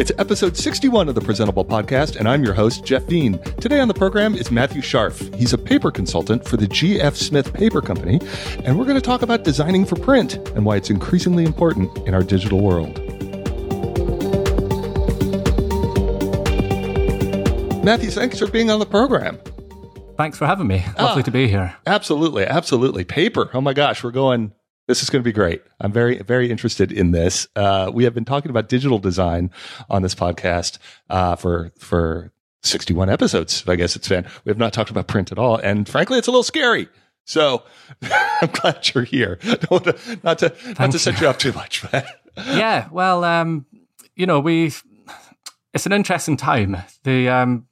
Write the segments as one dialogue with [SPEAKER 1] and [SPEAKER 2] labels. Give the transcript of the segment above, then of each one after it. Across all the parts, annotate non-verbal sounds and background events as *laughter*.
[SPEAKER 1] It's episode 61 of the Presentable Podcast, and I'm your host, Jeff Veen. Today on the program is Matthew Scharf. He's a paper consultant for the G.F. Smith Paper Company, and we're going to talk about designing for print and why it's increasingly important in our digital world. Matthew, thanks for being on the program.
[SPEAKER 2] Thanks for having me. Lovely ah, to be here.
[SPEAKER 1] Absolutely, absolutely. Paper. Oh my gosh, we're going this is going to be great. I'm very, very interested in this. Uh, we have been talking about digital design on this podcast uh, for for 61 episodes. I guess it's been. We have not talked about print at all, and frankly, it's a little scary. So *laughs* I'm glad you're here. *laughs* not to not to, not to set you up too much. *laughs*
[SPEAKER 2] yeah, well, um, you know, we. It's an interesting time. The um,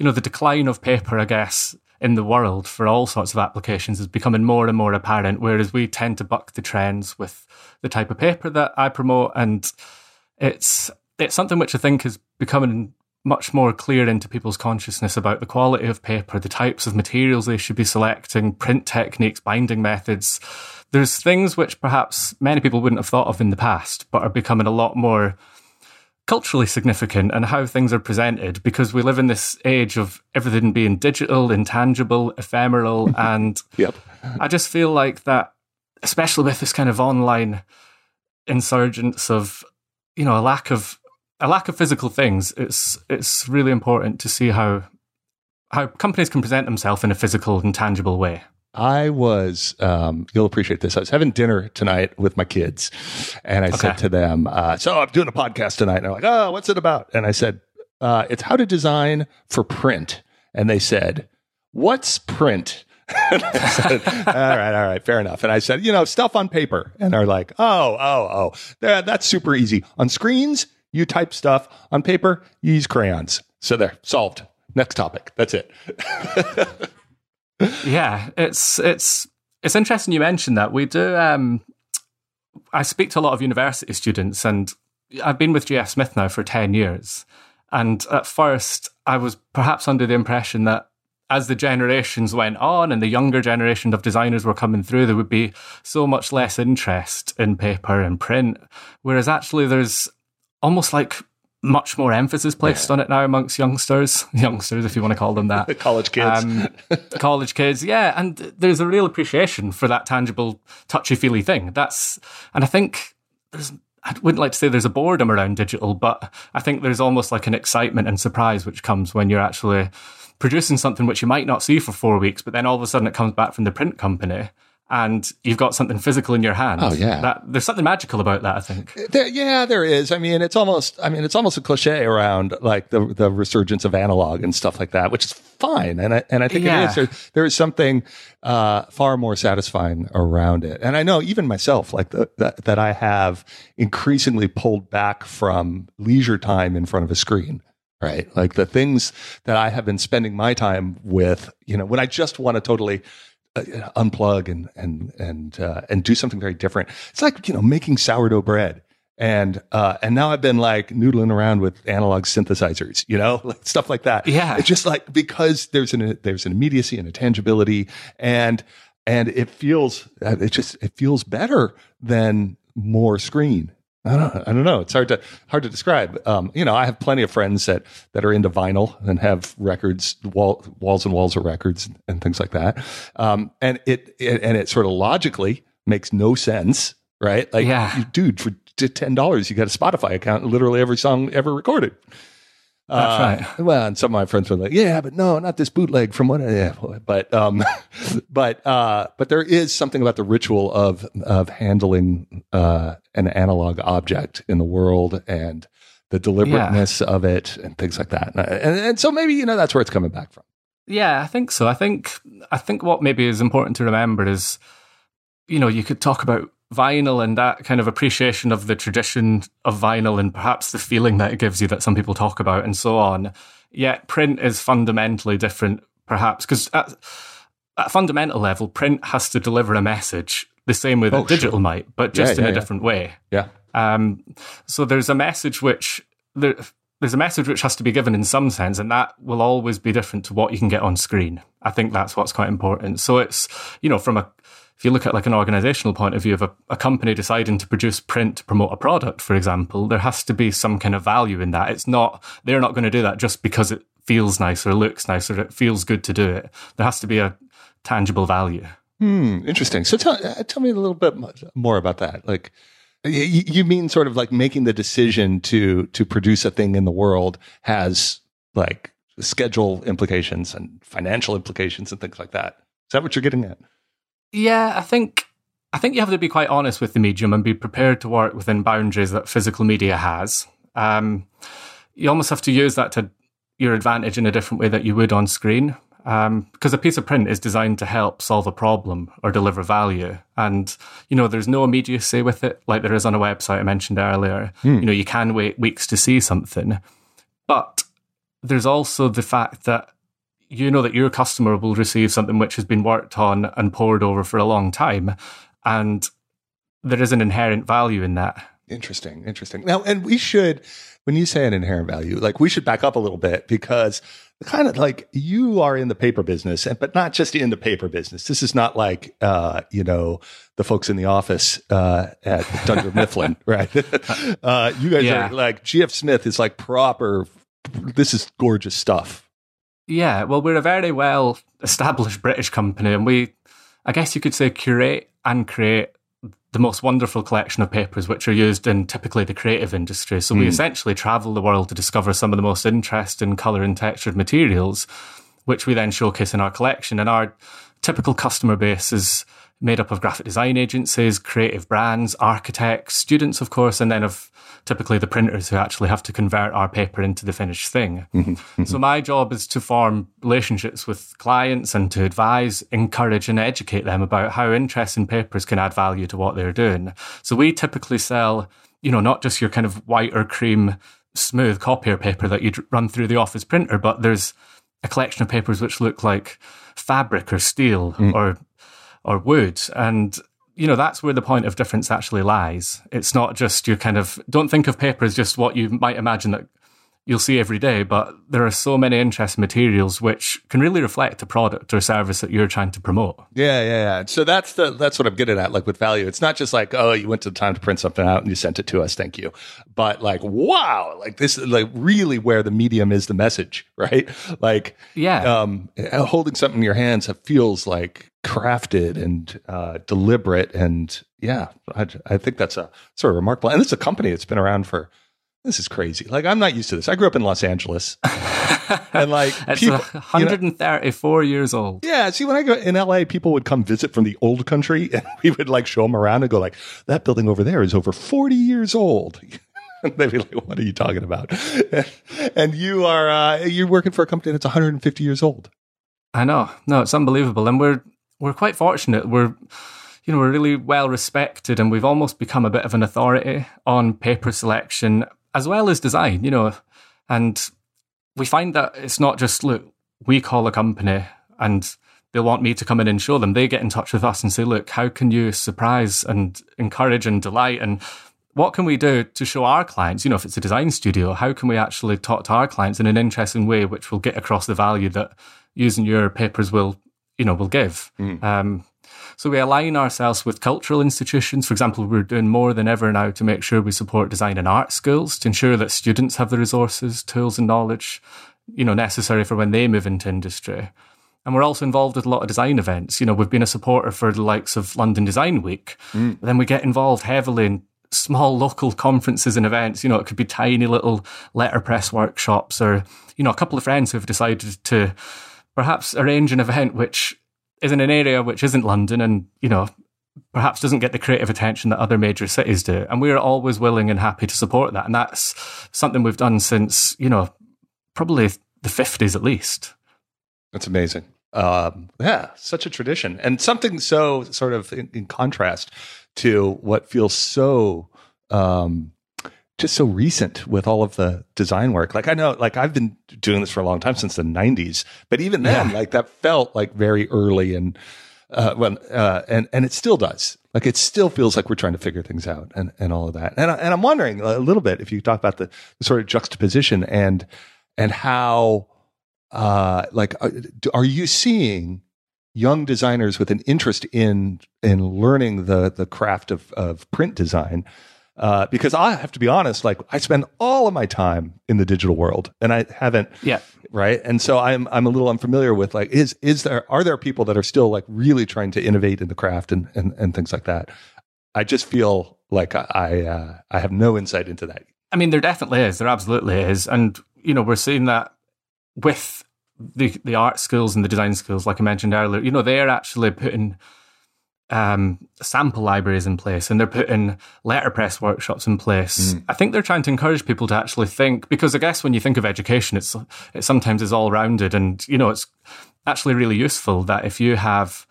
[SPEAKER 2] you know, the decline of paper, I guess, in the world for all sorts of applications is becoming more and more apparent, whereas we tend to buck the trends with the type of paper that I promote. And it's it's something which I think is becoming much more clear into people's consciousness about the quality of paper, the types of materials they should be selecting, print techniques, binding methods. There's things which perhaps many people wouldn't have thought of in the past, but are becoming a lot more culturally significant and how things are presented because we live in this age of everything being digital, intangible, ephemeral. *laughs* And
[SPEAKER 1] yep.
[SPEAKER 2] I just feel like that, especially with this kind of online insurgence of, you know, a lack of a lack of physical things, it's it's really important to see how how companies can present themselves in a physical and tangible way.
[SPEAKER 1] I was, um, you'll appreciate this. I was having dinner tonight with my kids, and I okay. said to them, uh, "So I'm doing a podcast tonight." And they're like, "Oh, what's it about?" And I said, uh, "It's how to design for print." And they said, "What's print?" *laughs* said, all right, all right, fair enough. And I said, you know, stuff on paper. And they're like, oh, oh, oh, that, that's super easy. On screens, you type stuff. On paper, you use crayons. So there, solved. Next topic. That's it. *laughs*
[SPEAKER 2] yeah, it's it's it's interesting you mentioned that. We do. Um, I speak to a lot of university students, and I've been with GF Smith now for ten years. And at first, I was perhaps under the impression that as the generations went on and the younger generation of designers were coming through, there would be so much less interest in paper and print. Whereas actually, there's almost like much more emphasis placed yeah. on it now amongst youngsters, *laughs* youngsters, if you want to call them that. *laughs*
[SPEAKER 1] college kids. Um, *laughs*
[SPEAKER 2] college kids, yeah. And there's a real appreciation for that tangible, touchy feely thing. That's, and I think there's, I wouldn't like to say there's a boredom around digital, but I think there's almost like an excitement and surprise which comes when you're actually producing something which you might not see for four weeks, but then all of a sudden it comes back from the print company and you've got something physical in your hand.
[SPEAKER 1] Oh yeah,
[SPEAKER 2] that, there's something magical about that. I think.
[SPEAKER 1] There, yeah, there is. I mean, it's almost. I mean, it's almost a cliche around like the the resurgence of analog and stuff like that, which is fine. And I and I think yeah. it is. There, there is something uh, far more satisfying around it. And I know even myself, like the, that that I have increasingly pulled back from leisure time in front of a screen right? Like the things that I have been spending my time with, you know, when I just want to totally unplug and and and uh, and do something very different. It's like you know making sourdough bread, and uh, and now I've been like noodling around with analog synthesizers, you know, *laughs* like stuff like that.
[SPEAKER 2] Yeah,
[SPEAKER 1] it's just like because there's an there's an immediacy and a tangibility, and and it feels uh, it just it feels better than more screen I don't, I don't know. It's hard to hard to describe. Um, you know, I have plenty of friends that that are into vinyl and have records, wall, walls and walls of records and things like that. Um, and it, it, and it sort of logically makes no sense, right? Like,
[SPEAKER 2] yeah.
[SPEAKER 1] dude, for ten dollars, you got a Spotify account, literally every song ever recorded.
[SPEAKER 2] That's uh, right. *laughs*
[SPEAKER 1] Well, and some of my friends were like, "Yeah, but no, not this bootleg from what." Yeah, but um, *laughs* but uh, but there is something about the ritual of of handling uh, an analog object in the world and the deliberateness yeah. of it and things like that. And, and so maybe you know that's where it's coming back from.
[SPEAKER 2] Yeah, I think so. I think I think what maybe is important to remember is, you know, you could talk about vinyl and that kind of appreciation of the tradition of vinyl and perhaps the feeling that it gives you that some people talk about and so on. Yet print is fundamentally different, perhaps, because at, at, a fundamental level, print has to deliver a message the same way that oh, digital sure. might, but just yeah, in yeah, a yeah. different way.
[SPEAKER 1] Yeah.
[SPEAKER 2] Um, so there's a message which there, there's a message which has to be given in some sense, and that will always be different to what you can get on screen. I think that's what's quite important. So it's you know from a if you look at like an organizational point of view of a, a, company deciding to produce print to promote a product, for example, there has to be some kind of value in that. It's not, they're not going to do that just because it feels nice or looks nice or it feels good to do it. There has to be a tangible value.
[SPEAKER 1] Hmm, interesting. So tell, uh, tell me a little bit more about that. Like, you mean sort of like making the decision to to produce a thing in the world has like schedule implications and financial implications and things like that. Is that what you're getting at?
[SPEAKER 2] Yeah, I think I think you have to be quite honest with the medium and be prepared to work within boundaries that physical media has. Um, you almost have to use that to your advantage in a different way that you would on screen. Um, because a piece of print is designed to help solve a problem or deliver value. And, you know, there's no immediacy with it, like there is on a website I mentioned earlier. Hmm. You know, you can wait weeks to see something. But there's also the fact that you know that your customer will receive something which has been worked on and poured over for a long time. And there is an inherent value in that.
[SPEAKER 1] Interesting, interesting. Now, and we should, when you say an inherent value, like we should back up a little bit because kind of like you are in the paper business, but not just in the paper business. This is not like, uh, you know, the folks in the office uh, at Dunder *laughs* Mifflin, right? *laughs* uh, you guys yeah. are like, GF Smith is like proper, this is gorgeous stuff.
[SPEAKER 2] Yeah, well, we're a very well established British company, and we, I guess you could say, curate and create the most wonderful collection of papers which are used in typically the creative industry. So mm. we hmm. essentially travel the world to discover some of the most interesting color and textured materials, which we then showcase in our collection. And our typical customer base is made up of graphic design agencies, creative brands, architects, students, of course, and then of typically the printers who actually have to convert our paper into the finished thing. Mm-hmm. So my job is to form relationships with clients and to advise, encourage and educate them about how interesting papers can add value to what they're doing. So we typically sell, you know, not just your kind of white or cream smooth copier paper that you'd run through the office printer, but there's a collection of papers which look like fabric or steel mm. or or wood and you know, that's where the point of difference actually lies. It's not just you kind of don't think of paper as just what you might imagine that you'll see every day, but there are so many interesting materials which can really reflect the product or service that you're trying to promote.
[SPEAKER 1] Yeah, yeah, yeah. So that's the that's what I'm getting at, like with value. It's not just like, oh, you went to the time to print something out and you sent it to us, thank you. But like, wow, like this is like really where the medium is the message, *laughs* right? Like,
[SPEAKER 2] yeah,
[SPEAKER 1] um, holding something in your hands feels like crafted and uh, deliberate. And yeah, I, I, think that's a sort of remarkable. And it's a company that's been around for. This is crazy. Like I'm not used to this. I grew up in Los Angeles, *laughs* and like
[SPEAKER 2] it's people, 134 you know, years old.
[SPEAKER 1] Yeah. See, when I go in LA, people would come visit from the old country, *laughs* and we would like show them around and go like, "That building over there is over 40 years old." *laughs* they'd be like, "What are you talking about?" and you are uh, you're working for a company that's 150 years old.
[SPEAKER 2] I know. No, it's unbelievable, and we're we're quite fortunate. We're you know, we're really well respected and we've almost become a bit of an authority on paper selection as well as design, you know. And we find that it's not just, look, we call a company and they want me to come in and show them. They get in touch with us and say, look, how can you surprise and encourage and delight? And what can we do to show our clients, you know, if it's a design studio, how can we actually talk to our clients in an interesting way, which will get across the value that using your papers will you know, will give. Mm. Um, so we align ourselves with cultural institutions. For example, we're doing more than ever now to make sure we support design and art schools to ensure that students have the resources, tools, and knowledge, you know, necessary for when they move into industry. And we're also involved with a lot of design events. You know, we've been a supporter for the likes of London Design Week. Mm. Then we get involved heavily in small local conferences and events. You know, it could be tiny little letterpress workshops or, you know, a couple of friends who have decided to perhaps arrange an event which is in an area which isn't London and, you know, perhaps doesn't get the creative attention that other major cities do. And we're always willing and happy to support that. And that's something we've done since, you know, probably the 50s at least.
[SPEAKER 1] That's amazing. Um, yeah, such a tradition. And something so sort of in, in contrast to what feels so um, just so recent with all of the design work. Like I know, like I've been doing this for a long time since the '90s, but even then, yeah. like that felt like very early and uh, when uh, and and it still does. Like it still feels like we're trying to figure things out and and all of that. And I, and I'm wondering a little bit if you talk about the, the sort of juxtaposition and and how uh like uh, are you seeing
[SPEAKER 3] young designers with an interest in in learning the the craft of of print design. Uh, because I have to be honest, like I spend all of my time in the digital world, and I haven't,
[SPEAKER 2] yeah,
[SPEAKER 3] right. And so I'm I'm a little unfamiliar with like is is there are there people that are still like really trying to innovate in the craft and and, and things like that. I just feel like I uh, I have no insight into that.
[SPEAKER 2] I mean, there definitely is. There absolutely is, and you know, we're seeing that with the the art skills and the design skills, like I mentioned earlier. You know, they're actually putting um, sample libraries in place and they're putting letterpress workshops in place. Mm. I think they're trying to encourage people to actually think because I guess when you think of education, it's it sometimes is all rounded and you know it's actually really useful that if you have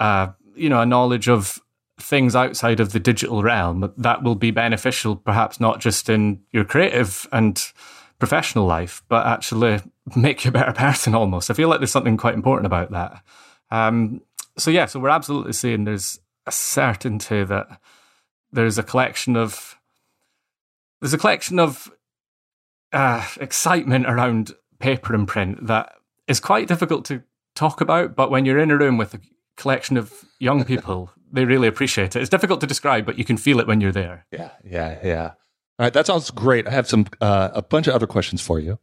[SPEAKER 2] uh, you know a knowledge of things outside of the digital realm that will be beneficial, perhaps not just in your creative and professional life, but actually *laughs* make you a better *laughs* person almost. I feel like there's something quite important about that. Um, so, yeah, so we're absolutely seeing there's a certainty that there's a collection of there's a collection of uh, excitement around paper and print that is quite difficult to talk about. But when you're in a room with a collection of young *laughs* people they really appreciate it. It's difficult to describe, but you can feel it when you're there.
[SPEAKER 3] Yeah, yeah, yeah. All right, that sounds great. I have some uh, a bunch of other questions for you,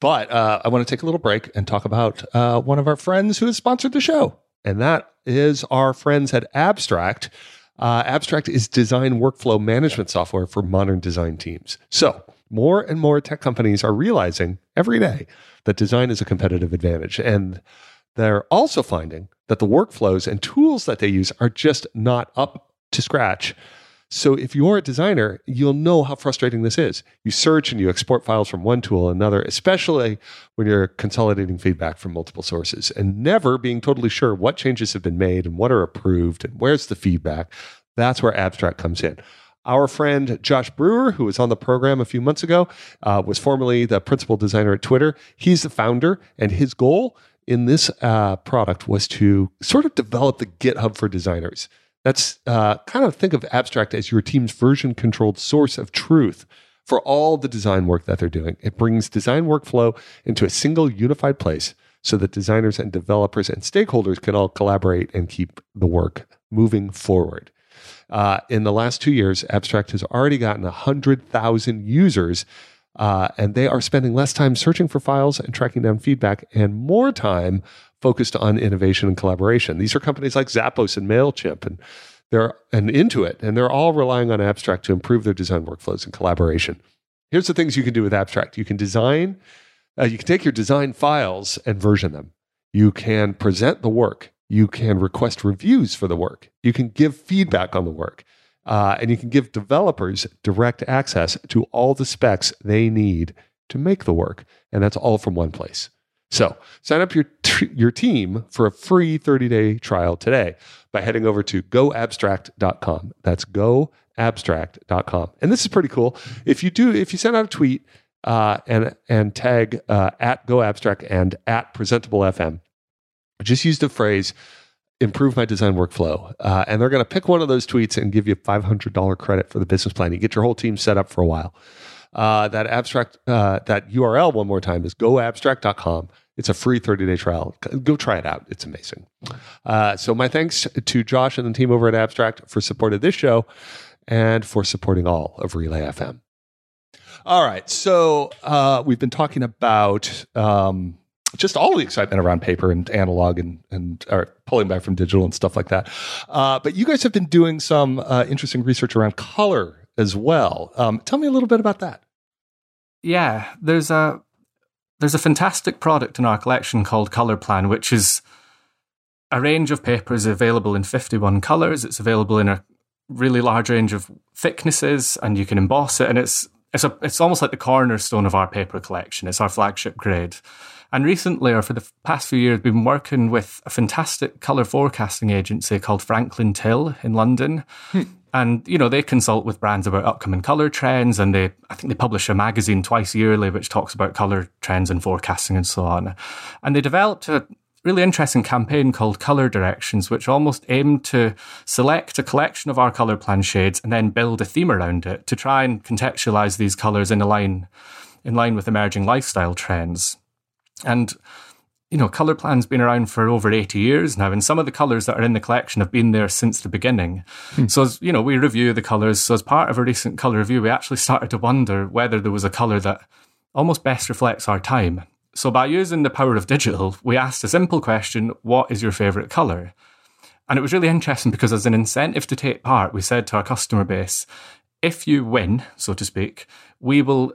[SPEAKER 3] but uh, I want to take a little break and talk about uh, one of our friends who has sponsored the show, and that is our friends at Abstract. Uh, Abstract is design workflow management software for modern design teams. So more and more tech companies are realizing every day that design is a competitive advantage, and they're also finding that the workflows and tools that they use are just not up to scratch. So if you're a designer, you'll know how frustrating this is. You search and you export files from one tool to another, especially when you're consolidating feedback from multiple sources and never being totally sure what changes have been made and what are approved and where's the feedback. That's where abstract comes in. Our friend Josh Brewer, who was on the program a few months ago, uh, was formerly the principal designer at Twitter. He's the founder, and his goal in this uh, product was to sort of develop the GitHub for designers. That's uh, kind of think of abstract as your team's version controlled source of truth for all the design work that they're doing. It brings design workflow into a single unified place so that designers and developers and stakeholders can all collaborate and keep the work moving forward. Uh, in the last two years, Abstract has already gotten 100,000 users uh, and they are spending less time searching for files and tracking down feedback and more time focused on innovation and collaboration. These are companies like Zappos and MailChimp and they're and Intuit, and they're all relying on Abstract to improve their design workflows and collaboration. Here's the things you can do with Abstract. You can design, uh, you can take your design files and version them. You can present the work. You can request reviews for the work. You can give feedback on the work. Uh, and you can give developers direct access to all the specs they need to make the work. And that's all from one place. So sign up your, t- your team for a free 30 day trial today by heading over to goabstract.com. That's goabstract.com. And this is pretty cool. If you do, if you send out a tweet uh, and, and tag uh, at goabstract and at presentableFM, just use the phrase improve my design workflow. Uh, and they're going to pick one of those tweets and give you $500 credit for the business plan. You get your whole team set up for a while. Uh, that abstract, uh, that URL one more time is goabstract.com. It's a free 30 day trial. Go try it out. It's amazing. Uh, so, my thanks to Josh and the team over at Abstract for supporting this show and for supporting all of Relay FM. All right. So, uh, we've been talking about um, just all the excitement around paper and analog and and or pulling back from digital and stuff like that. Uh, but you guys have been doing some uh, interesting research around color as well. Um, tell me a little bit about that.
[SPEAKER 2] Yeah, there's a there's a fantastic product in our collection called Color Plan, which is a range of papers available in 51 colors. It's available in a really large range of thicknesses, and you can emboss it. And it's it's a it's almost like the cornerstone of our paper collection. It's our flagship grade. And recently, or for the past few years, we've been working with a fantastic colour forecasting agency called Franklin Till in London. Hmm. And, you know, they consult with brands about upcoming colour trends. And they, I think they publish a magazine twice yearly, which talks about colour trends and forecasting and so on. And they developed a really interesting campaign called Colour Directions, which almost aimed to select a collection of our colour plan shades and then build a theme around it to try and contextualize these colours in line in line with emerging lifestyle trends. And you know, color plan's been around for over 80 years now, and some of the colors that are in the collection have been there since the beginning. Hmm. So, as, you know, we review the colors. So, as part of a recent color review, we actually started to wonder whether there was a color that almost best reflects our time. So, by using the power of digital, we asked a simple question What is your favorite color? And it was really interesting because, as an incentive to take part, we said to our customer base, if you win, so to speak, we will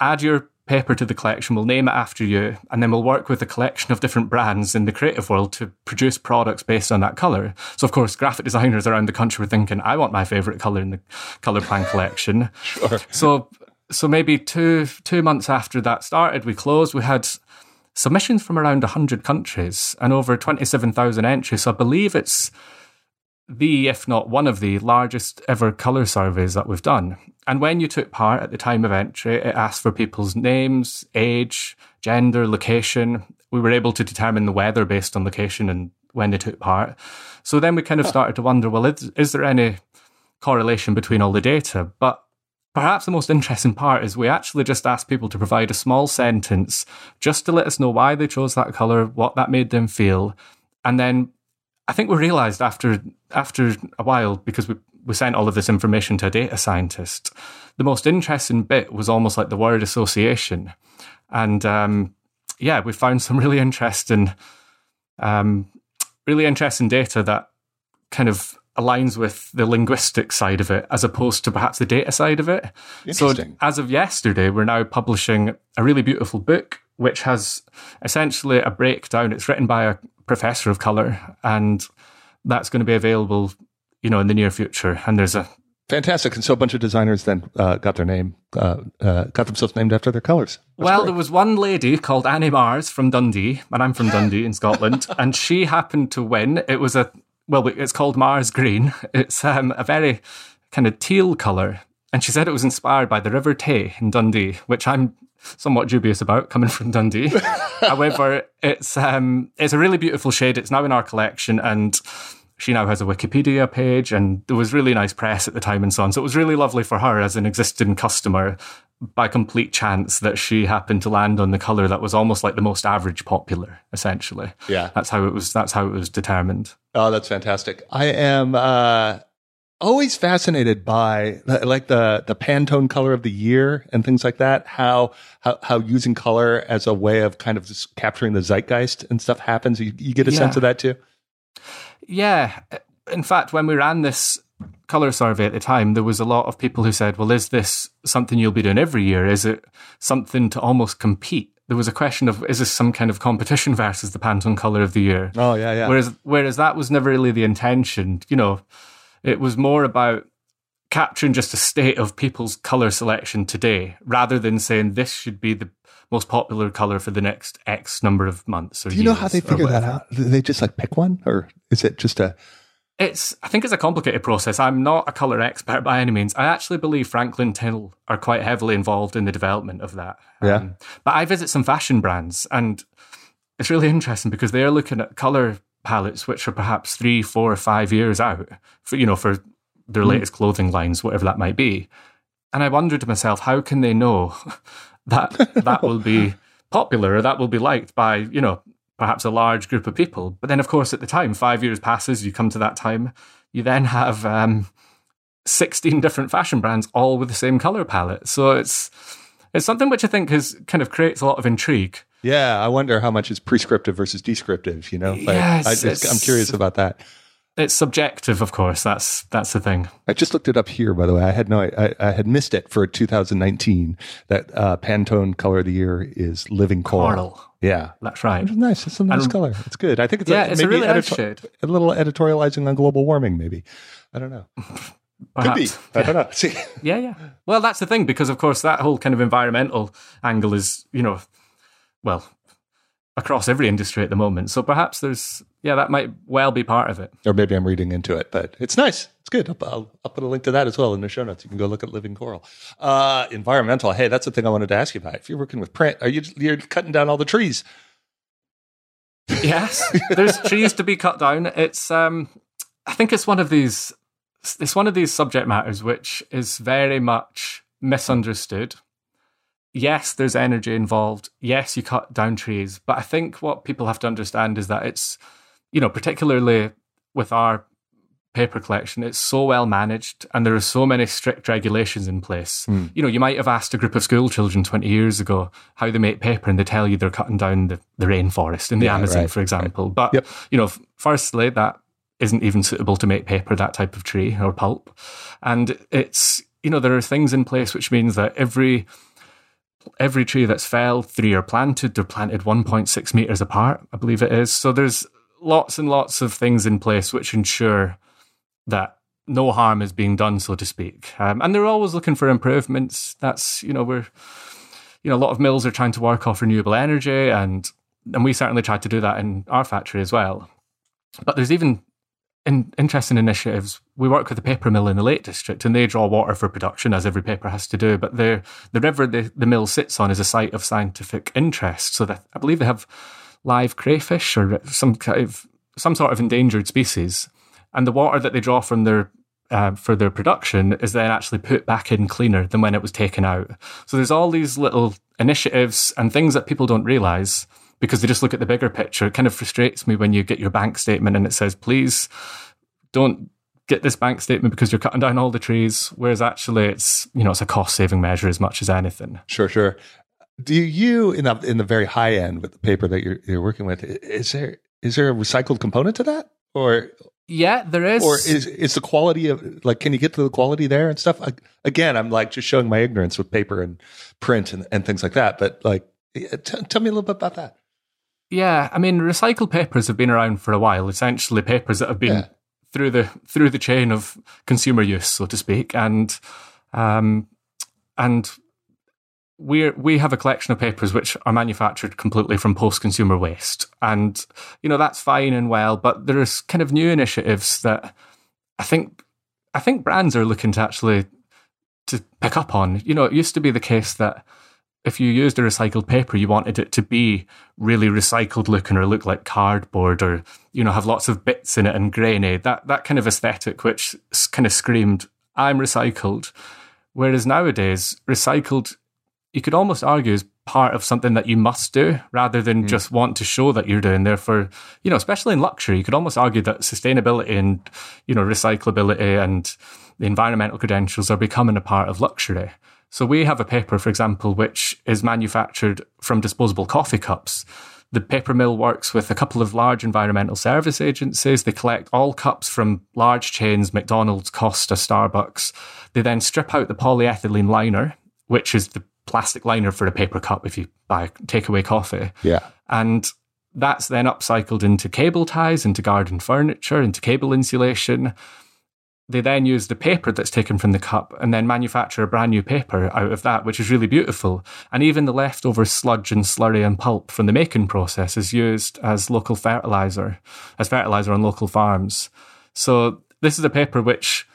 [SPEAKER 2] add your paper to the collection, we'll name it after you, and then we'll work with a collection of different brands in the creative world to produce products based on that color. So, of course, graphic designers around the country were thinking, I want my favorite color in the color plan collection. *laughs*
[SPEAKER 1] sure.
[SPEAKER 2] So, so maybe two two months after that started, we closed. We had submissions from around 100 countries and over 27,000 entries. So I believe it's the, if not one of the largest ever colour surveys that we've done. And when you took part at the time of entry, it asked for people's names, age, gender, location. We were able to determine the weather based on location and when they took part. So then we kind of started to wonder well, is, is there any correlation between all the data? But Perhaps the most interesting part is we actually just asked people to provide a small sentence just to let us know why they chose that colour, what that made them feel. And then I think we realised after after a while, because we, we sent all of this information to a data scientist, the most interesting bit was almost like the word association. And um, yeah, we found some *laughs* really interesting um, really interesting data that kind of aligns with the linguistic side of it as opposed to perhaps the data side of it. So as of yesterday, we're now publishing a really beautiful book which has essentially a breakdown. It's written by a professor of color and that's going to be available, you know, in the near future. And there's a
[SPEAKER 1] Fantastic. And so a bunch of designers then uh, got their name, uh, uh, got themselves named after their colors.
[SPEAKER 2] That's well, great. there was one lady called Annie Marrs from Dundee, and I'm from *gasps* Dundee in Scotland, and she happened to win. It was a well, it's called Marrs Green. *laughs* It's um, a very kind of teal colour. And she said it was inspired by the River Tay in Dundee, which I'm somewhat dubious about coming *laughs* from Dundee. *laughs* However, it's um, it's a really beautiful shade. It's now in our collection, and she now has a Wikipedia page, and there was really nice press at the time and so on. So it was really lovely for her as an existing customer by complete chance that she happened to land on the color that was almost like the most average popular essentially.
[SPEAKER 1] Yeah.
[SPEAKER 2] That's how it was that's how it was determined.
[SPEAKER 1] Oh that's fantastic. I am uh always fascinated by like the the pantone color of the year and things like that how how, how using color as a way of kind of just capturing the zeitgeist and stuff happens. You, you get a yeah. sense of that too
[SPEAKER 2] yeah in fact when we ran this color survey at the time, there was a lot of people who said, well, is this something you'll be doing every year? Is it something to almost compete? There was a question of, is this some kind of competition *laughs* versus the Pantone color of the year?
[SPEAKER 1] Oh, yeah, yeah.
[SPEAKER 2] Whereas, whereas that was never really the intention. You know, it was more about capturing just a state of people's color selection today rather than saying this should be the most popular color for the next X number of months or
[SPEAKER 1] Do you know how they figure that out? Do they just like pick one or is it just a
[SPEAKER 2] it's, I think it's a complicated process. I'm not a colour expert by any means. I actually believe Franklin Till are quite heavily involved in the development of that.
[SPEAKER 1] Yeah. Um,
[SPEAKER 2] but I visit some fashion brands and it's really interesting because they're looking at colour palettes which are perhaps three, four, or five years out for, you know, for their mm. latest clothing lines, whatever that might be. And I wondered to myself, how can they know that that will be popular or that will be liked by, you know, perhaps a large group of people. But then, of course, at the time, five years passes, you come to that time, you then have um, 16 different fashion brands, all with the same color palette. So it's it's something which I think has kind of creates a lot of intrigue.
[SPEAKER 1] Yeah, I wonder how much is prescriptive versus descriptive. You know,
[SPEAKER 2] like, yes,
[SPEAKER 1] I am curious about that.
[SPEAKER 2] It's subjective, of course. That's that's the thing.
[SPEAKER 1] I just looked it up here, by the way. I had no, I, I had missed it for 2019. That uh, Pantone color of the year is living coral.
[SPEAKER 2] coral.
[SPEAKER 1] Yeah,
[SPEAKER 2] that's right.
[SPEAKER 1] It's nice. It's a nice and, color. It's good. I think it's
[SPEAKER 2] yeah, a, it's a really nice shade.
[SPEAKER 1] A little editorializing on global warming, maybe. I don't know. *laughs*
[SPEAKER 2] Perhaps.
[SPEAKER 1] Could be. I don't know. *laughs* See.
[SPEAKER 2] yeah, yeah. Well, that's the thing because, of course, that whole kind of environmental angle is, you know, well, across every industry at the moment. So perhaps there's, yeah, that might well be part of it.
[SPEAKER 1] Or maybe I'm reading into it, but it's nice. It's good. I'll, I'll, I'll put a link to that as well in the show notes. You can go look at Living Coral. Uh, environmental. Hey, that's the thing I wanted to ask you about. If you're working with print, are you you're cutting down all the trees? *laughs*
[SPEAKER 2] Yes, there's trees to be cut down. It's, um, I think it's one of these, it's one of these subject matters which is very much misunderstood yes, there's energy involved. Yes, you cut down trees. But I think what people have to understand is that it's, you know, particularly with our paper collection, it's so well managed and there are so many strict regulations in place. Mm. You know, you might have asked a group of school children 20 years ago how they make paper and they tell you they're cutting down the, the rainforest in the yeah, Amazon, right, for example. Right. But, yep. you know, firstly, that isn't even suitable to make paper, that type of tree or pulp. And it's, you know, there are things in place which means that every every tree that's felled, three are planted. They're planted 1.6 meters apart, I believe it is. So there's lots and lots of things in place which ensure that no harm is being done, so to speak. Um, and they're always looking for improvements. That's, you know, we're, you know, a lot of mills are trying to work off renewable energy and, and we certainly tried to do that in our factory as well. But there's even in, interesting initiatives. We work with the paper mill in the Lake District, and they draw water for production, as every paper has to do. But the the river the, the mill sits on is a site of scientific interest. So I believe they have live crayfish or some kind of some sort of endangered species, and the water that they draw from their uh, for their production is then actually put back in cleaner than when it was taken out. So there's all these little initiatives and things that people don't realize because they just look at the bigger picture. It kind of frustrates me when you get your bank statement and it says, please don't get this bank statement because you're cutting down all the trees. Whereas actually it's, you know, it's a cost saving measure as much as anything.
[SPEAKER 1] Sure, sure. Do you in the in the very high end with the paper that you're you're working with, is there is there a recycled component to that? Or
[SPEAKER 2] yeah, there is.
[SPEAKER 1] Or is is the quality of like can you get to the quality there and stuff? Again, I'm like just showing my ignorance with paper and print and, and things like that. But like, t- tell me a little bit about that.
[SPEAKER 2] Yeah, I mean, recycled papers have been around for a while. Essentially, papers that have been yeah. through the through the chain of consumer use, so to speak, and um, and we we have a collection of papers which are manufactured completely from post consumer waste, and you know that's fine and well, but there's kind of new initiatives that I think I think brands are looking to actually to pick up on. You know, it used to be the case that if you used a recycled paper, you wanted it to be really recycled looking or look like cardboard or, you know, have lots of bits in it and grainy. That, that kind of aesthetic, which kind of screamed, I'm recycled. Whereas nowadays, recycled, you could almost argue is part of something that you must do rather than mm. just want to show that you're doing. Therefore, you know, especially in luxury, you could almost argue that sustainability and, you know, recyclability and the environmental credentials are becoming a part of luxury. So we have a paper, for example, which is manufactured from disposable coffee cups. The paper mill works with a couple of large environmental service agencies. They collect all cups from large chains, McDonald's, Costa, Starbucks. They then strip out the polyethylene liner, which is the plastic liner for a paper cup if you buy takeaway coffee.
[SPEAKER 1] Yeah.
[SPEAKER 2] And that's then upcycled into cable ties, into garden furniture, into cable insulation. They then use the paper that's taken from the cup and then manufacture a brand new paper out of that, which is really beautiful. And even the leftover sludge and slurry and pulp from the making process is used as local fertilizer, as fertilizer on local farms. So this is a paper which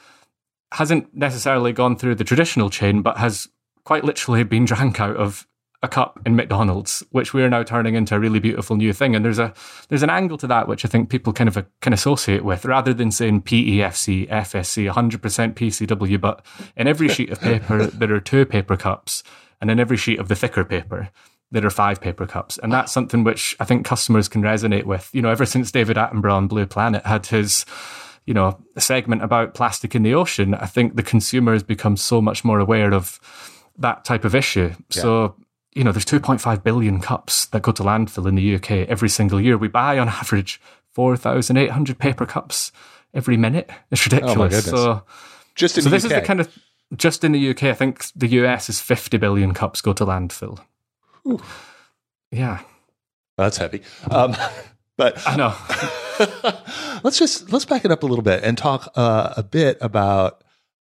[SPEAKER 2] hasn't necessarily gone through the traditional chain, but has quite literally been *laughs* drank out of a cup in McDonald's, which we are now turning into a really beautiful new thing. And there's a there's an angle to that which I think people kind of uh, can associate with, rather than saying PEFC, FSC, 100% PCW. But in every *laughs* sheet of paper, there are two paper cups, and in every sheet of the thicker paper, there are five paper cups. And that's something which I think customers can resonate with. You know, ever since David Attenborough on Blue Planet had his you know, segment about plastic in the ocean, I think the consumer has become so much more aware of that type of issue. Yeah. So you know, there's 2.5 billion cups that go to landfill in the UK every single year. We buy on *laughs* average 4,800 paper cups every minute. It's ridiculous. Oh so,
[SPEAKER 1] just in
[SPEAKER 2] so
[SPEAKER 1] this
[SPEAKER 2] UK. is the kind of just in the UK. I think the US is 50 billion cups go to landfill. Ooh. Yeah,
[SPEAKER 1] that's heavy. Um, *laughs* but
[SPEAKER 2] I know. *laughs*
[SPEAKER 1] let's just let's back it up a little bit and talk uh, a bit about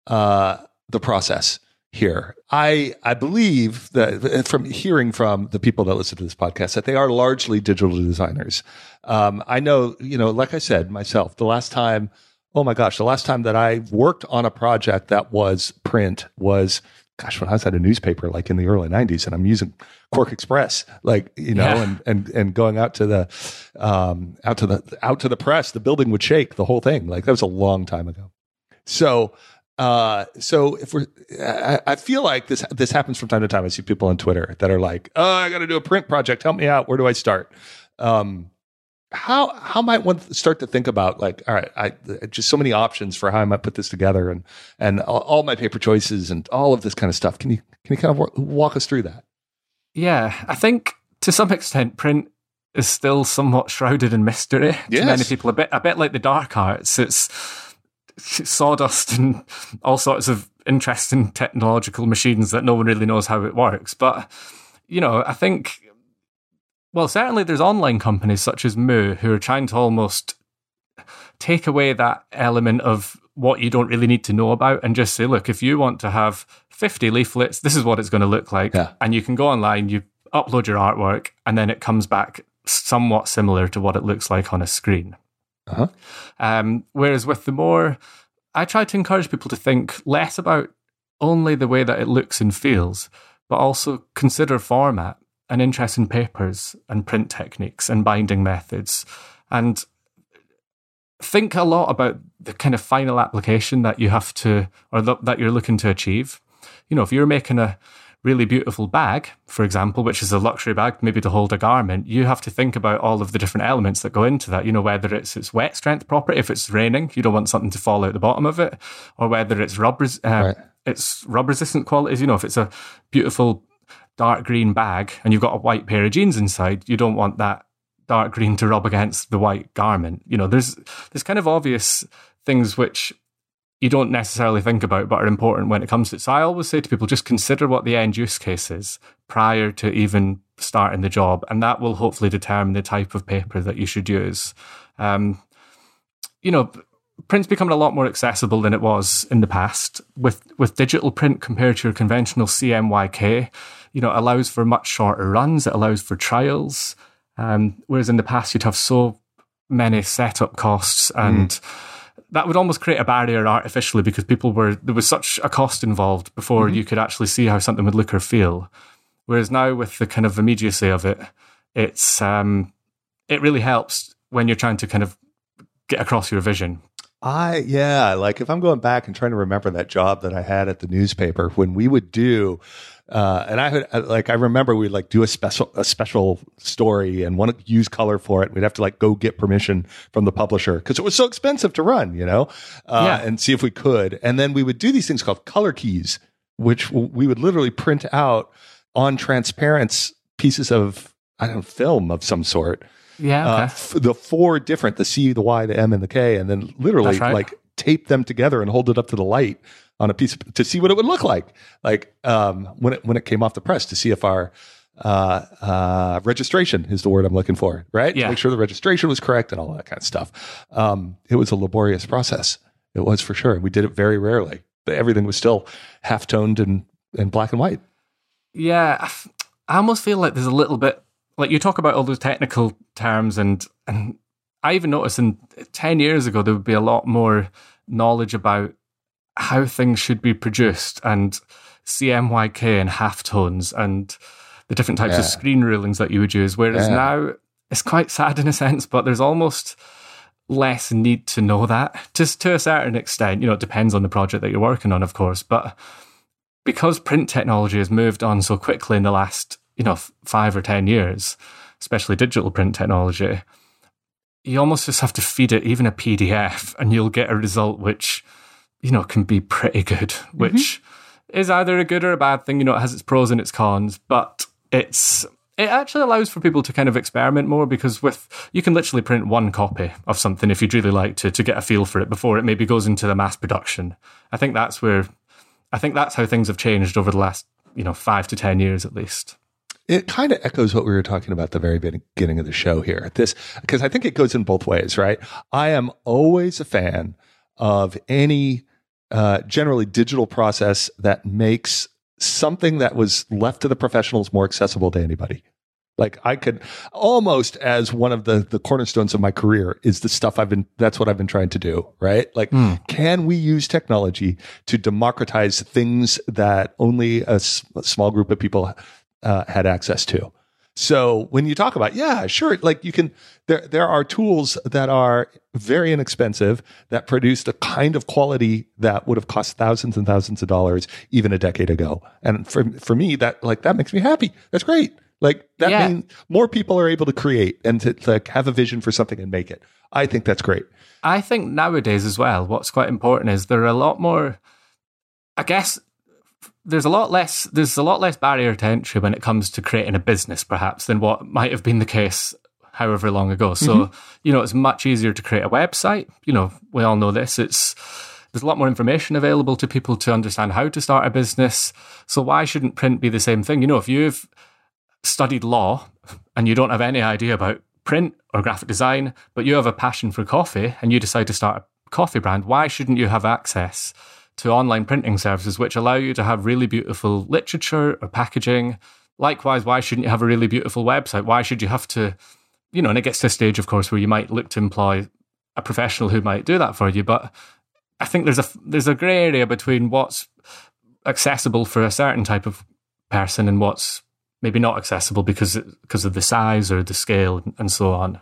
[SPEAKER 1] uh, the process here. I I believe that from hearing from the people that listen to this podcast that they are largely digital designers. Um, I know, you know, like I said myself, the last time, oh my gosh, the last time that I worked on a project that was print was, gosh, when I was at a newspaper, like in the early '90s, and I'm using QuarkXPress, like you know, yeah. and and and going out to the um, out to the out to the press, the building would shake, the whole thing. Like that was a long time ago. So uh, so if we're, I, I, feel like this this happens from time to time. I see people on Twitter that are like, "Oh, I got to do a print project. Help me out. Where do I start?" Um, how how might one start to think about like, all right, I just so many options for how I might put this together, and and all, all my paper choices and all of this kind of stuff. Can you can you kind of walk, walk us through that?
[SPEAKER 2] Yeah, I think to some extent, print is still somewhat shrouded in mystery yes. to many people. A bit a bit like the dark arts. It's sawdust and all sorts of interesting technological machines that no one really knows how it works. But, you know, I think, well, certainly there's online companies such as Moo who are trying to almost take away that element of what you don't really need to know about and just say, look, if you want to have 50 leaflets, this is what it's going to look like. Yeah. And you can go online, you upload your artwork, and then it comes back somewhat similar to what it looks like on a screen. Uh-huh. Um, whereas with the more, I try to encourage people to think less about only the way that it looks and feels, but also consider format and interest in papers and print techniques and binding methods. And think a lot about the kind of final application that you have to, or that you're looking to achieve. You know, if you're making a really beautiful bag, for example, which is a luxury bag, maybe to hold a garment, you have to think about all of the different elements that go into that. You know, whether it's its wet strength property, if it's raining, you don't want something to fall out the bottom of it, or whether it's rub, uh, right. it's rub resistant qualities. You know, if it's a beautiful dark green bag and you've got a white pair of jeans inside, you don't want that dark green to rub against the white garment. You know, there's there's kind of obvious things which you don't necessarily think about but are important when it comes to it. So I always say to people, just consider what the end use case is prior to even starting the job, and that will hopefully determine the type of paper that you should use. Um, you know, print's becoming a lot more accessible than it was in the past. With with digital print compared to your conventional CMYK, you know, allows for much shorter runs. It allows for trials. Um, whereas in the past, you'd have so many setup costs and mm that would almost create a barrier artificially because people were there was such a cost involved before mm-hmm. you could actually see how something would look or feel. Whereas now with the kind of immediacy of it, it's um, it really helps when you're trying to kind of get across your vision.
[SPEAKER 1] I yeah, like if I'm going back and trying to remember that job that I had at the newspaper when we would do uh, and I would uh, like I remember we'd like do a special a special story and want to use color for it. We'd have to like go get permission from the publisher because it was so expensive to run, you know, uh, yeah. and see if we could. And then we would do these things called color keys, which we would literally print out on transparent pieces of I don't know film of some sort.
[SPEAKER 2] Yeah, uh, okay. uh, f-
[SPEAKER 1] the four different the C, the Y, the M, and the K, and then literally right. like tape them together and hold it up to the light on a piece of, to see what it would look like, like um, when it when it came off the press to see if our uh, uh, registration is the word I'm looking for, right?
[SPEAKER 2] Yeah.
[SPEAKER 1] To make sure the registration was correct and all that kind of stuff. Um, it was a laborious process. It was for sure. We did it very rarely. But everything was still half toned and, and black and white.
[SPEAKER 2] Yeah. I almost feel like there's a little bit like you talk about all those technical terms and, and I even noticed in 10 years ago, there would be a lot more knowledge about how things should be produced and CMYK and halftones and the different types yeah. of screen rulings that you would use. Whereas yeah. now it's quite sad in a sense, but there's almost less need to know that just to a certain extent. You know, it depends on the project that you're working on, of course, but because print technology has moved on so quickly in the last, you know, five or 10 years, especially digital print technology, you almost just have to feed it even a PDF and you'll get a result which you know, can be pretty good, which mm-hmm. is either a good or a bad thing. You know, it has its pros and its cons, but it's it actually allows for people to kind of experiment more because with you can literally print one copy of something if you'd really like to to get a feel for it before it maybe goes into the mass production. I think that's where I think that's how things have changed over the last, you know, five to ten years at least.
[SPEAKER 1] It kind of echoes what we were talking about at the very beginning of the show here. This because I think it goes in both ways, right? I am always a fan of any uh, generally digital process that makes something that was left to the professionals more accessible to anybody. Like I could almost as one of the the cornerstones of my career is the stuff I've been that's what I've been trying to do, right? Like mm. can we use technology to democratize things that only a, s- a small group of people uh, had access to? So when you talk about, yeah, sure, like you can, there, there are tools that are very inexpensive that produce the kind of quality that would have cost thousands and thousands of dollars even a decade ago. And for, for me, that, like, that makes me happy. That's great. Like that yeah. means more people are able to create and to like have a vision for something and make it. I think that's great.
[SPEAKER 2] I think nowadays as well, what's quite important is there are a lot more, I guess, there's a lot less there's a lot less barrier to entry when it comes to creating a business perhaps than what might have been the case however long ago. So mm-hmm. you know it's much easier to create a website. You know we all know this. It's there's a lot more information available to people to understand how to start a business. So why shouldn't print be the same thing? You know if you've studied law and you don't have any idea about print or graphic design but you have a passion for coffee and you decide to start a coffee brand why shouldn't you have access to online printing services, which allow you to have really beautiful literature or packaging. Likewise, why shouldn't you have a really beautiful website? Why should you have to, you know, and it gets to a stage, of course, where you might look to employ a professional who might do that for you. But I think there's a there's a grey area between what's accessible for a certain type of person and what's maybe not accessible because because of the size or the scale and so on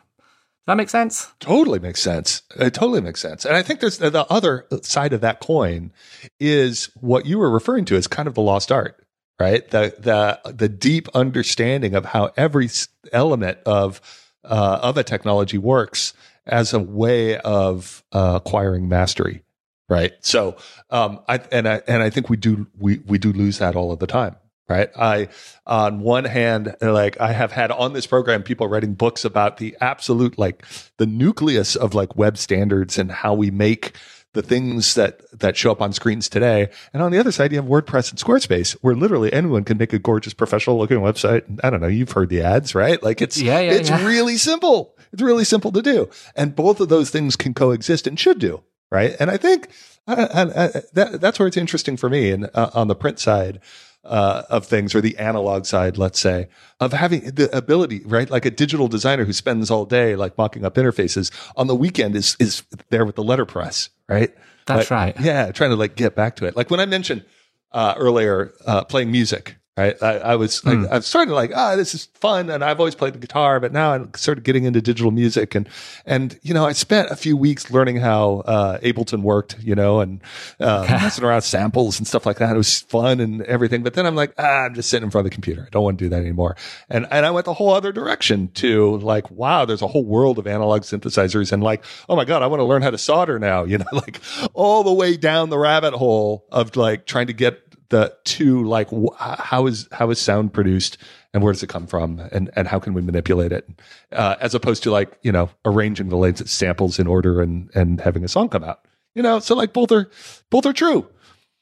[SPEAKER 2] that make sense?
[SPEAKER 1] Totally makes sense. It totally makes sense. And I think there's the other side of that coin is what you were referring to as kind of the lost art, right? The the the deep understanding of how every element of uh, of a technology works as a way of uh, acquiring mastery, right? So, um, I and I and I think we do we we do lose that all of the time right? I, on one hand, like I have had on this program people writing books about the absolute, like the nucleus of like web standards and how we make the things that that show up on screens today. And on the other side, you have WordPress and Squarespace, where literally anyone can make a gorgeous, professional looking website. I don't know, you've heard the ads, right? Like it's yeah, yeah it's yeah. *laughs* really simple. It's really simple to do, and both of those things can coexist and should do, right? And I think uh, uh, uh that, that's where it's interesting for me. And uh, on the print side, uh, of things or the analog side, let's say, of having the ability, right? Like a digital designer who spends all day like mocking up interfaces on the weekend is, is there with the letterpress, right?
[SPEAKER 2] That's right.
[SPEAKER 1] Yeah. Trying to like get back to it. Like when I mentioned, uh, earlier, uh, playing music, right? I, I was like, mm. I was starting to like, ah, this is fun. And I've always played the guitar, but now I'm sort of getting into digital music. And, and, you know, I spent a few weeks learning how, uh, Ableton worked, you know, and, uh, *laughs* messing around samples and stuff like that. It was fun and everything. But then I'm like, ah, I'm just sitting in front of the computer. I don't want to do that anymore. And, and I went the whole other direction to like, wow, there's a whole world of analog synthesizers and like, oh my God, I want to learn how to solder now, *laughs* you know, like all the way down the rabbit hole of like trying to get the to like wh- how is how is sound produced and where does it come from and and how can we manipulate it? Uh, as opposed to like you know arranging the latest samples in order and and having a song come out you know? So like both are both are true.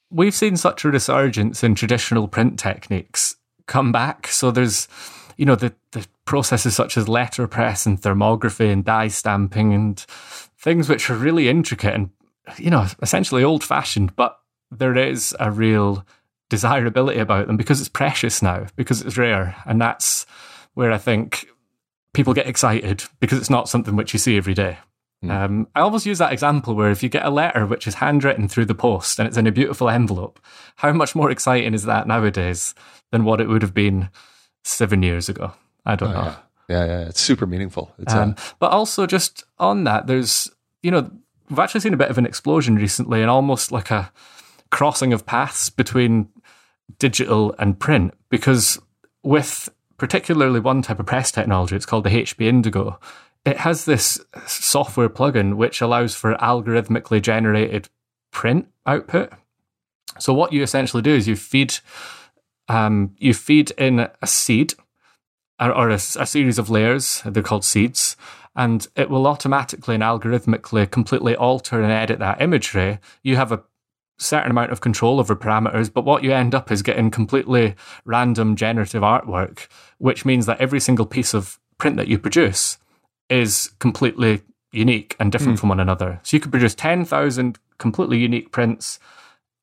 [SPEAKER 2] We've seen such a resurgence in traditional print techniques come back. So there's you know the the processes such as letterpress and thermography and die stamping and things which are really intricate and you know essentially old fashioned but there is a real desirability about them because it's precious now, because it's rare. And that's where I think people get excited because it's not something which you see every day. Mm. Um, I always use that example where if you get a letter which is handwritten through the post and it's in a beautiful envelope, how much more exciting is that nowadays than what it would have been seven years ago? I don't oh, know.
[SPEAKER 1] Yeah. yeah. yeah, It's super meaningful. It's um,
[SPEAKER 2] a- but also just on that, there's, you know, we've actually seen a bit of an explosion recently and almost like a crossing of paths between digital and print because with particularly one type of press technology, it's called the HP Indigo. It has this software plugin which allows for algorithmically generated print output. So what you essentially do is you feed um, you feed in a seed or, or a, a series of layers. They're called seeds, and it will automatically and algorithmically completely alter and edit that imagery. You have a certain amount of control over parameters, but what you end up is getting completely random generative artwork, which means that every single piece of print that you produce is completely unique and different mm. from one another. So you could produce 10,000 completely unique prints,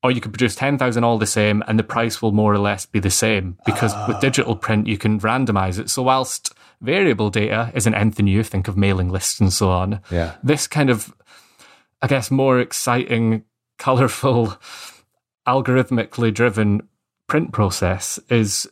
[SPEAKER 2] or you could produce 10,000 all the same, and the price will more or less be the same because uh. with ah. digital print, you can randomize it. So whilst variable data isn't anything new, think of mailing lists and so on.
[SPEAKER 1] Yeah.
[SPEAKER 2] This kind of, I guess, more exciting colorful, algorithmically driven print process is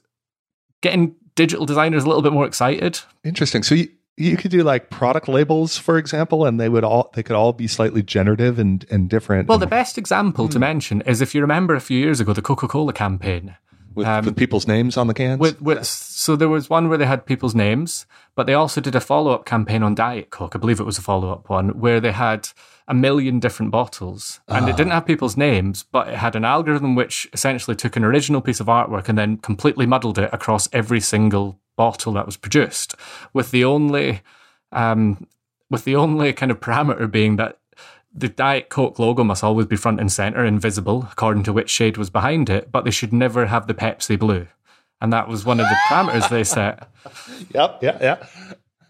[SPEAKER 2] getting digital designers a little bit more excited.
[SPEAKER 1] Interesting. So you, you could do like product labels, for example, and they would all they could all be slightly generative and, and different.
[SPEAKER 2] Well, the best example to hmm. mention is if you remember a few years ago the Coca Cola campaign.
[SPEAKER 1] with, um, with people's names on the cans.
[SPEAKER 2] With, with, so there was one where they had people's names, but they also did a follow up campaign on Diet Coke. I believe it was a follow up one where they had a million different bottles and it didn't have people's names, but it had an algorithm which essentially took an original piece of artwork and then completely muddled it across every single bottle that was produced, with the only um, with the only kind of parameter being that the Diet Coke logo must always be front and center invisible, according to which shade was behind it, but they should never have the Pepsi blue. And that was one of the parameters they set. *laughs*
[SPEAKER 1] Yep, yeah, yeah.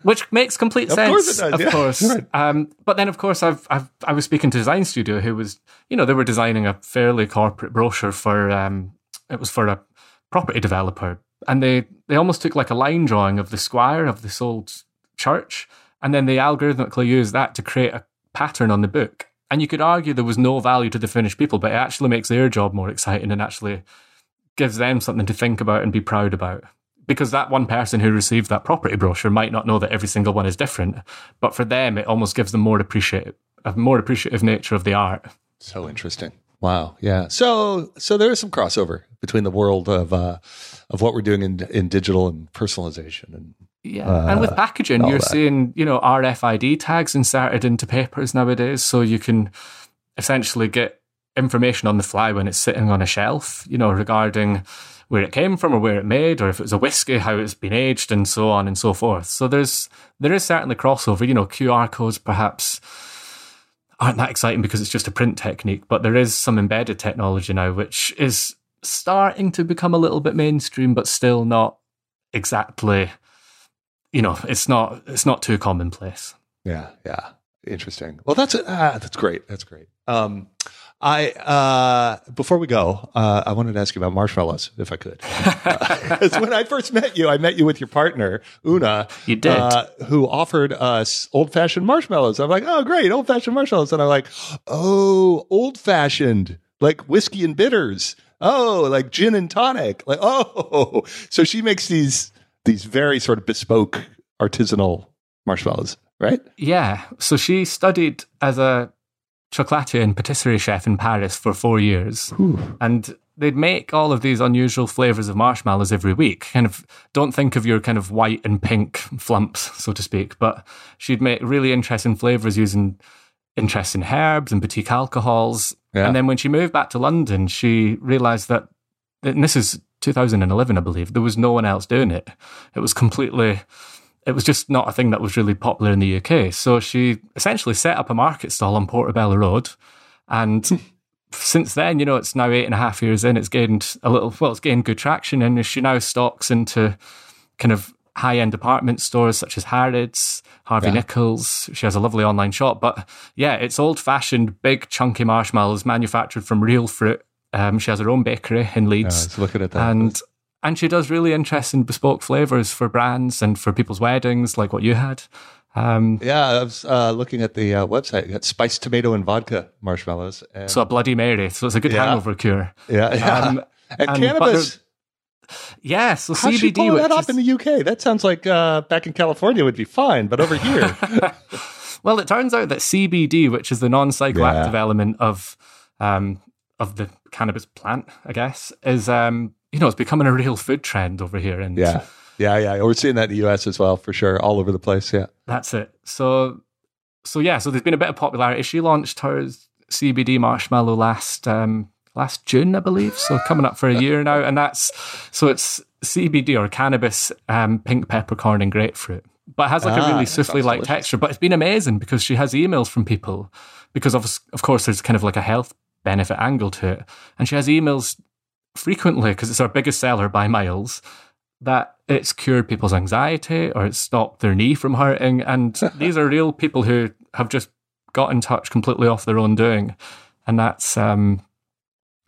[SPEAKER 2] Which makes complete
[SPEAKER 1] Of
[SPEAKER 2] sense,
[SPEAKER 1] course it does,
[SPEAKER 2] of
[SPEAKER 1] yeah.
[SPEAKER 2] course. *laughs*
[SPEAKER 1] Right.
[SPEAKER 2] Um, but then, of course, I've, I've I was speaking to Design Studio, who was, you know, they were designing a fairly corporate brochure for, um, it was for a property developer, and they they almost took like a line drawing of the squire of this old church, and then they algorithmically used that to create a pattern on the book. And you could argue there was no value to the finished people, but it actually makes their job more exciting and actually gives them something to think about and be proud about. Because that one person who received that property brochure might not know that every single one is different, but for them, it almost gives them more appreciative, a more appreciative nature of the art.
[SPEAKER 1] So interesting. Wow. Yeah. So so there is some crossover between the world of uh, of what we're doing in in digital and personalization and
[SPEAKER 2] Yeah, and with packaging,
[SPEAKER 1] all
[SPEAKER 2] you're
[SPEAKER 1] that.
[SPEAKER 2] seeing you know RFID tags inserted into papers nowadays, so you can essentially get information on the fly when it's sitting on a shelf. You know, regarding where it came from or where it made, or if it was a whiskey, how it's been aged, and so on and so forth. So there's there is certainly crossover. You know, QR codes perhaps aren't that exciting because it's just a print technique, but there is some embedded technology now which is starting to become a little bit mainstream, but still not exactly you know, it's not it's not too commonplace.
[SPEAKER 1] Yeah, yeah. Interesting. Well, that's ah, that's great. That's great. Um, I uh, before we go, uh, I wanted to ask you about marshmallows, if I could. *laughs* Because when I first met you, I met you with your partner Una.
[SPEAKER 2] You did.
[SPEAKER 1] uh, who offered us old fashioned marshmallows. I'm like, oh, great, old fashioned marshmallows, and I'm like, oh, old fashioned, like whiskey and bitters. Oh, like gin and tonic. Like, oh, so she makes these these very sort of bespoke artisanal marshmallows, right?
[SPEAKER 2] Yeah. So she studied as a chocolatier and patisserie chef in Paris for four years. And they'd make all of these unusual flavors of marshmallows every week. Kind of don't think of your kind of white and pink flumps, so to speak, but she'd make really interesting flavors using interesting herbs and boutique alcohols.
[SPEAKER 1] Yeah.
[SPEAKER 2] And then when she moved back to London, she realized that, and this is 2011, I believe, there was no one else doing it. It was completely it was just not a thing that was really popular in the UK. So she essentially set up a market stall on Portobello Road. And since then, you know, it's now eight and a half years in, it's gained a little, well, it's gained good traction. And she now stocks into kind of high end department stores such as Harrods, Harvey
[SPEAKER 1] Yeah.
[SPEAKER 2] Nichols. She has a lovely online shop. But yeah, it's old fashioned, big, chunky marshmallows manufactured from real fruit. Um, she has her own bakery in Leeds
[SPEAKER 1] looking at that.
[SPEAKER 2] and and she does really interesting bespoke flavors for brands and for people's weddings, like what you had. Um,
[SPEAKER 1] yeah, I was uh, looking at the uh, website. You got spiced tomato and vodka marshmallows. And,
[SPEAKER 2] so a Bloody Mary, so it's a good
[SPEAKER 1] Yeah.
[SPEAKER 2] hangover cure.
[SPEAKER 1] yeah, yeah.
[SPEAKER 2] Um, *laughs*
[SPEAKER 1] and,
[SPEAKER 2] and
[SPEAKER 1] cannabis.
[SPEAKER 2] Yeah, so
[SPEAKER 1] How's she
[SPEAKER 2] CBD,
[SPEAKER 1] pulling that off
[SPEAKER 2] is,
[SPEAKER 1] in the UK? That sounds like uh, back in California would be fine, but over here, *laughs*
[SPEAKER 2] well, it turns out that CBD, which is the non-psychoactive
[SPEAKER 1] Yeah.
[SPEAKER 2] element of um, of the cannabis plant, I guess, is um, you know it's becoming a real food trend over here, and
[SPEAKER 1] yeah, yeah, yeah. We're seeing that in the US as well, for sure, all over the place. Yeah,
[SPEAKER 2] That's it. So, so yeah. So there's been a bit of popularity. She launched her CBD marshmallow last um, last June, I believe. So coming up for a year now, and that's so it's CBD or cannabis, um, pink peppercorn and grapefruit. But it has like
[SPEAKER 1] Ah,
[SPEAKER 2] a really souffle like texture. But it's been amazing because she has emails from people because of of course there's kind of like a health benefit angle to it, and she has emails frequently because it's our biggest seller by miles that it's cured people's anxiety or it's stopped their knee from hurting. And *laughs* these are real people who have just got in touch completely off their own doing. And that's, um,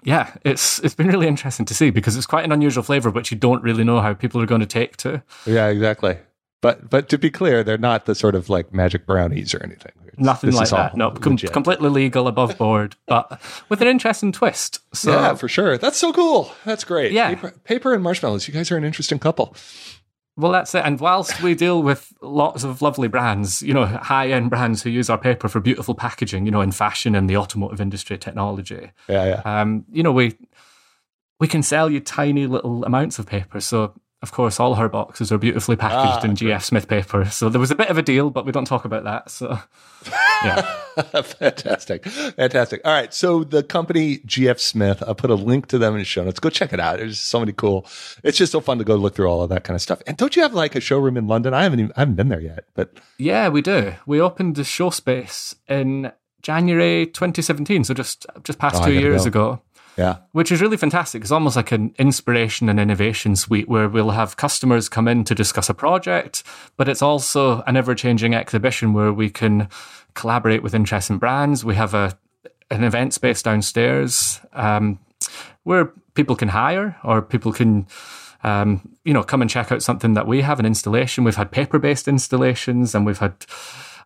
[SPEAKER 2] yeah, it's it's been really interesting to see because it's quite an unusual flavor, which you don't really know how people are going to take to.
[SPEAKER 1] yeah, exactly. But but to be clear, they're not the sort of like magic brownies or anything. It's-
[SPEAKER 2] Nothing like that. No, com- completely legal, above board, but with an interesting twist. So
[SPEAKER 1] yeah, for sure. That's so cool. That's great.
[SPEAKER 2] Yeah.
[SPEAKER 1] paper, paper and marshmallows. You guys are an interesting couple.
[SPEAKER 2] Well, that's it. And whilst we deal with lots of lovely brands, you know, high end brands who use our paper for beautiful packaging, you know, in fashion and the automotive industry, technology.
[SPEAKER 1] Yeah, yeah.
[SPEAKER 2] Um, you know, we we can sell you tiny little amounts of paper. So of course, all her boxes are beautifully packaged ah, in GF Smith paper. So there was a bit of a deal, but we don't talk about that. So, *laughs* yeah.
[SPEAKER 1] Fantastic. Fantastic. All right. So the company GF Smith, I'll put a link to them in the show notes. Go check it out. There's so many cool. It's just so fun to go look through all of that kind of stuff. And don't you have like a showroom in London? I haven't even, I haven't been there yet, but.
[SPEAKER 2] Yeah, we do. We opened the show space in January 2017. So just, just past oh, two years go. ago.
[SPEAKER 1] Yeah.
[SPEAKER 2] Which is really fantastic. It's almost like an inspiration and innovation suite where we'll have customers come in to discuss a project, but it's also an ever changing exhibition where we can collaborate with interesting brands. We have a an event space downstairs um, where people can hire or people can um, you know come and check out something that we have an installation. We've had paper based installations and we've had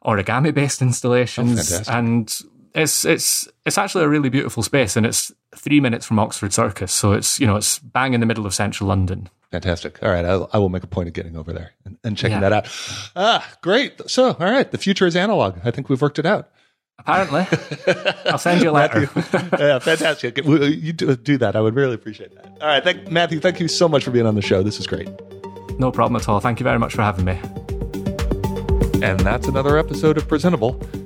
[SPEAKER 2] origami based installations oh, and it's it's it's actually a really beautiful space, and it's three minutes from Oxford Circus, so it's you know it's bang in the middle of central London.
[SPEAKER 1] Fantastic. All right, I'll, I will make a point of getting over there and, and checking yeah. that out. Ah, great. So, all right, the future is analog. I think we've worked it out.
[SPEAKER 2] Apparently, *laughs* I'll send you a letter.
[SPEAKER 1] yeah, fantastic. You do, do that. I would really appreciate that. All right, thank, Matthew. Thank you so much for being on the show. This is great.
[SPEAKER 2] No problem at all. Thank you very much for having me.
[SPEAKER 1] And that's another episode of Presentable.